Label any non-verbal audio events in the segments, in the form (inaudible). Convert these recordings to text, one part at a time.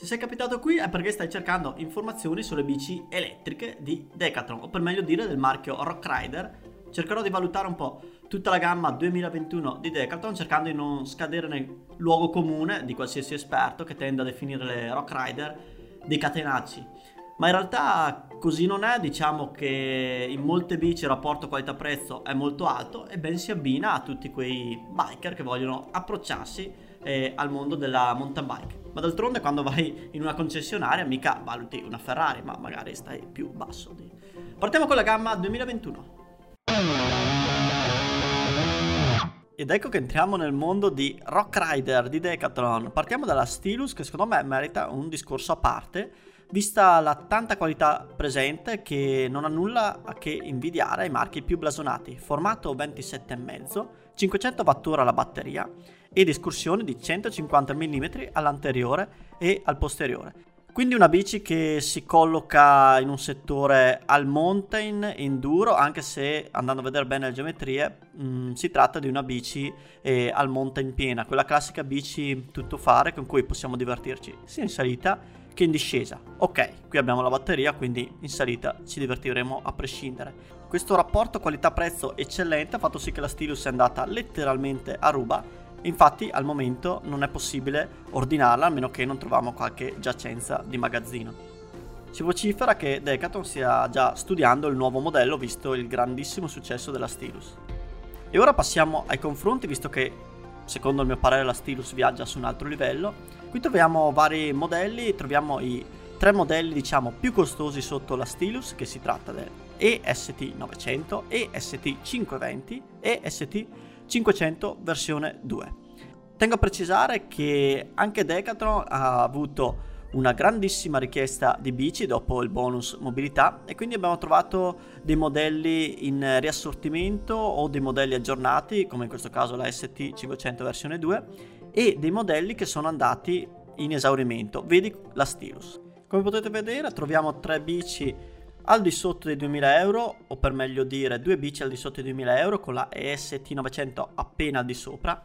Se sei capitato qui è perché stai cercando informazioni sulle bici elettriche di Decathlon, o per meglio dire del marchio Rock Rider. Cercherò di valutare un po' tutta la gamma 2021 di Decathlon cercando di non scadere nel luogo comune di qualsiasi esperto che tende a definire le Rock Rider dei catenacci ma in realtà così non è, diciamo che in molte bici il rapporto qualità-prezzo è molto alto e ben si abbina a tutti quei biker che vogliono approcciarsi eh, al mondo della mountain bike. Ma d'altronde quando vai in una concessionaria mica valuti una Ferrari, ma magari stai più basso. Di... Partiamo con la gamma 2021. Ed ecco che entriamo nel mondo di Rock Rider di Decathlon. Partiamo dalla Stylus che secondo me merita un discorso a parte vista la tanta qualità presente che non ha nulla a che invidiare ai marchi più blasonati, formato 27,5, 500 Wh la batteria ed escursione di 150 mm all'anteriore e al posteriore. Quindi una bici che si colloca in un settore al mountain, enduro, anche se andando a vedere bene le geometrie mh, mm, si tratta di una bici eh, al mountain piena, quella classica bici tuttofare con cui possiamo divertirci sia in salita che in discesa. Ok, qui abbiamo la batteria, quindi in salita ci divertiremo a prescindere. Questo rapporto qualità-prezzo eccellente ha fatto sì che la Stylus sia andata letteralmente a ruba. Infatti al momento non è possibile ordinarla a meno che non troviamo qualche giacenza di magazzino. Si vocifera che Decathlon stia già studiando il nuovo modello visto il grandissimo successo della Stylus. E ora passiamo ai confronti visto che secondo il mio parere la Stylus viaggia su un altro livello Qui troviamo vari modelli, troviamo i tre modelli diciamo più costosi sotto la Stylus che si tratta del EST 900, EST 520 e EST 500 versione 2. Tengo a precisare che anche Decathlon ha avuto una grandissima richiesta di bici dopo il bonus mobilità e quindi abbiamo trovato dei modelli in riassortimento o dei modelli aggiornati come in questo caso la ST 500 versione 2 e dei modelli che sono andati in esaurimento. Vedi la Stylus. Come potete vedere troviamo tre bici al di sotto dei 2000 euro, o per meglio dire due bici al di sotto dei 2000 euro con la EST 900 appena al di sopra.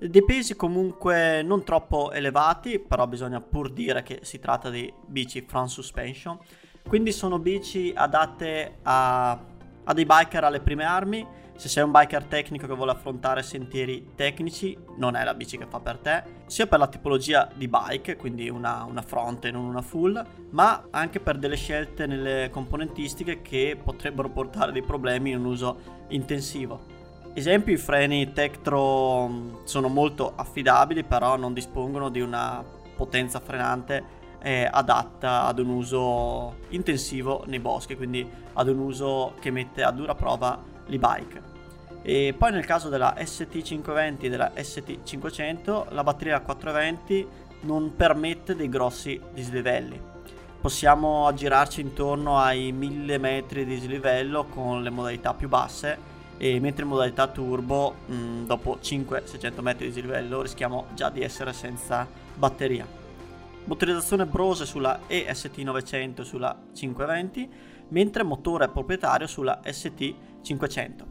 Dei pesi comunque non troppo elevati, però bisogna pur dire che si tratta di bici front suspension. Quindi sono bici adatte a, a dei biker alle prime armi se sei un biker tecnico che vuole affrontare sentieri tecnici, non è la bici che fa per te, sia per la tipologia di bike, quindi una, una front e non una full, ma anche per delle scelte nelle componentistiche che potrebbero portare dei problemi in un uso intensivo. Esempio, i freni Tektro mm, sono molto affidabili, però non dispongono di una potenza frenante eh, adatta ad un uso intensivo nei boschi, quindi ad un uso che mette a dura prova l'e-bike. E poi nel caso della ST520 e della ST500 la batteria 420 non permette dei grossi dislivelli. Possiamo aggirarci intorno ai 1000 metri di dislivello con le modalità più basse e mentre in modalità turbo mh, dopo 500-600 metri di dislivello rischiamo già di essere senza batteria. Motorizzazione Brose sulla EST900 e sulla 520 mentre motore proprietario sulla ST500.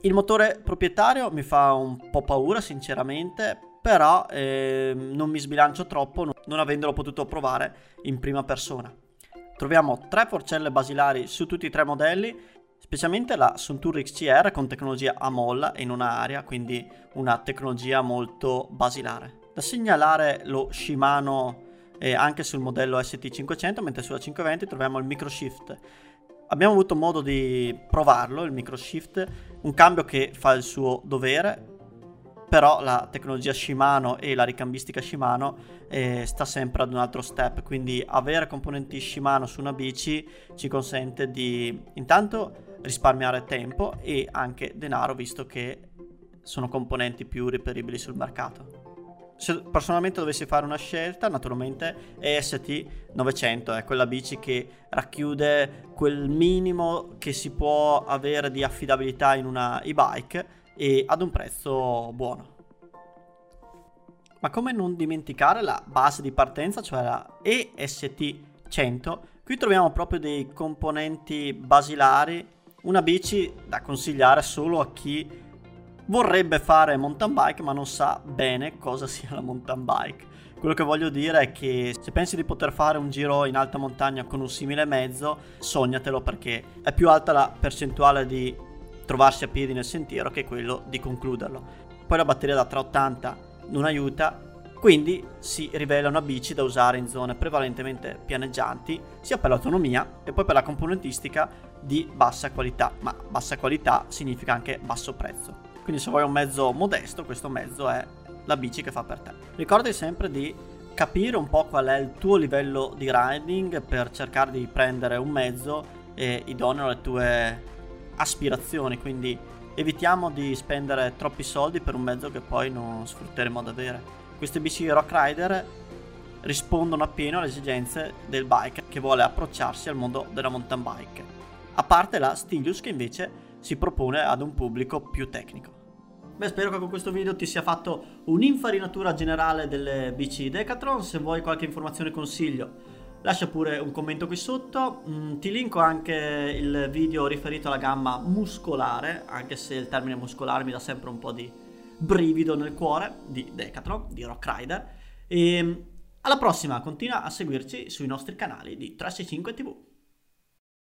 Il motore proprietario mi fa un po' paura sinceramente, però eh, non mi sbilancio troppo non avendolo potuto provare in prima persona. Troviamo tre forcelle basilari su tutti i tre modelli, specialmente la Suntour XCR con tecnologia a molla e non a aria, quindi una tecnologia molto basilare. Da segnalare lo Shimano eh, anche sul modello ST500, mentre sulla 520 troviamo il microshift. Abbiamo avuto modo di provarlo, il microshift, un cambio che fa il suo dovere, però la tecnologia Shimano e la ricambistica Shimano eh, sta sempre ad un altro step, quindi avere componenti Shimano su una bici ci consente di intanto risparmiare tempo e anche denaro visto che sono componenti più reperibili sul mercato se personalmente dovessi fare una scelta, naturalmente EST 900 è quella bici che racchiude quel minimo che si può avere di affidabilità in una e-bike e ad un prezzo buono. Ma come non dimenticare la base di partenza, cioè la EST 100? Qui troviamo proprio dei componenti basilari, una bici da consigliare solo a chi vorrebbe fare mountain bike ma non sa bene cosa (laughs) sia la mountain bike. Quello che voglio dire è che se pensi di poter fare un giro in alta montagna con un simile mezzo, sognatelo perché è più alta la percentuale di trovarsi a piedi nel sentiero che quello di concluderlo. Poi la batteria da 380 non aiuta, quindi si rivela una bici da usare in zone prevalentemente pianeggianti, sia per l'autonomia e poi per la componentistica di bassa qualità, ma bassa qualità significa anche basso prezzo. Quindi se vuoi un mezzo modesto, questo mezzo è la bici che fa per te. Ricordati sempre di capire un po' qual è il tuo livello di riding per cercare di prendere un mezzo idoneo alle tue aspirazioni, quindi evitiamo di spendere troppi soldi per un mezzo che poi non sfrutteremo ad avere. Queste bici Rock Rider rispondono appieno alle esigenze del bike che vuole approcciarsi al mondo della mountain bike, a parte la Stilius che invece si propone ad un pubblico più tecnico. Beh, spero che con questo video ti sia fatto un'infarinatura generale delle bici Decathlon. Se vuoi qualche informazione consiglio, lascia pure un commento qui sotto. Mm, ti linko anche il video riferito alla gamma muscolare, anche se il termine muscolare mi dà sempre un po' di brivido nel cuore, di Decathlon, di Rock Rider. E alla prossima, continua a seguirci sui nostri canali di 365 TV.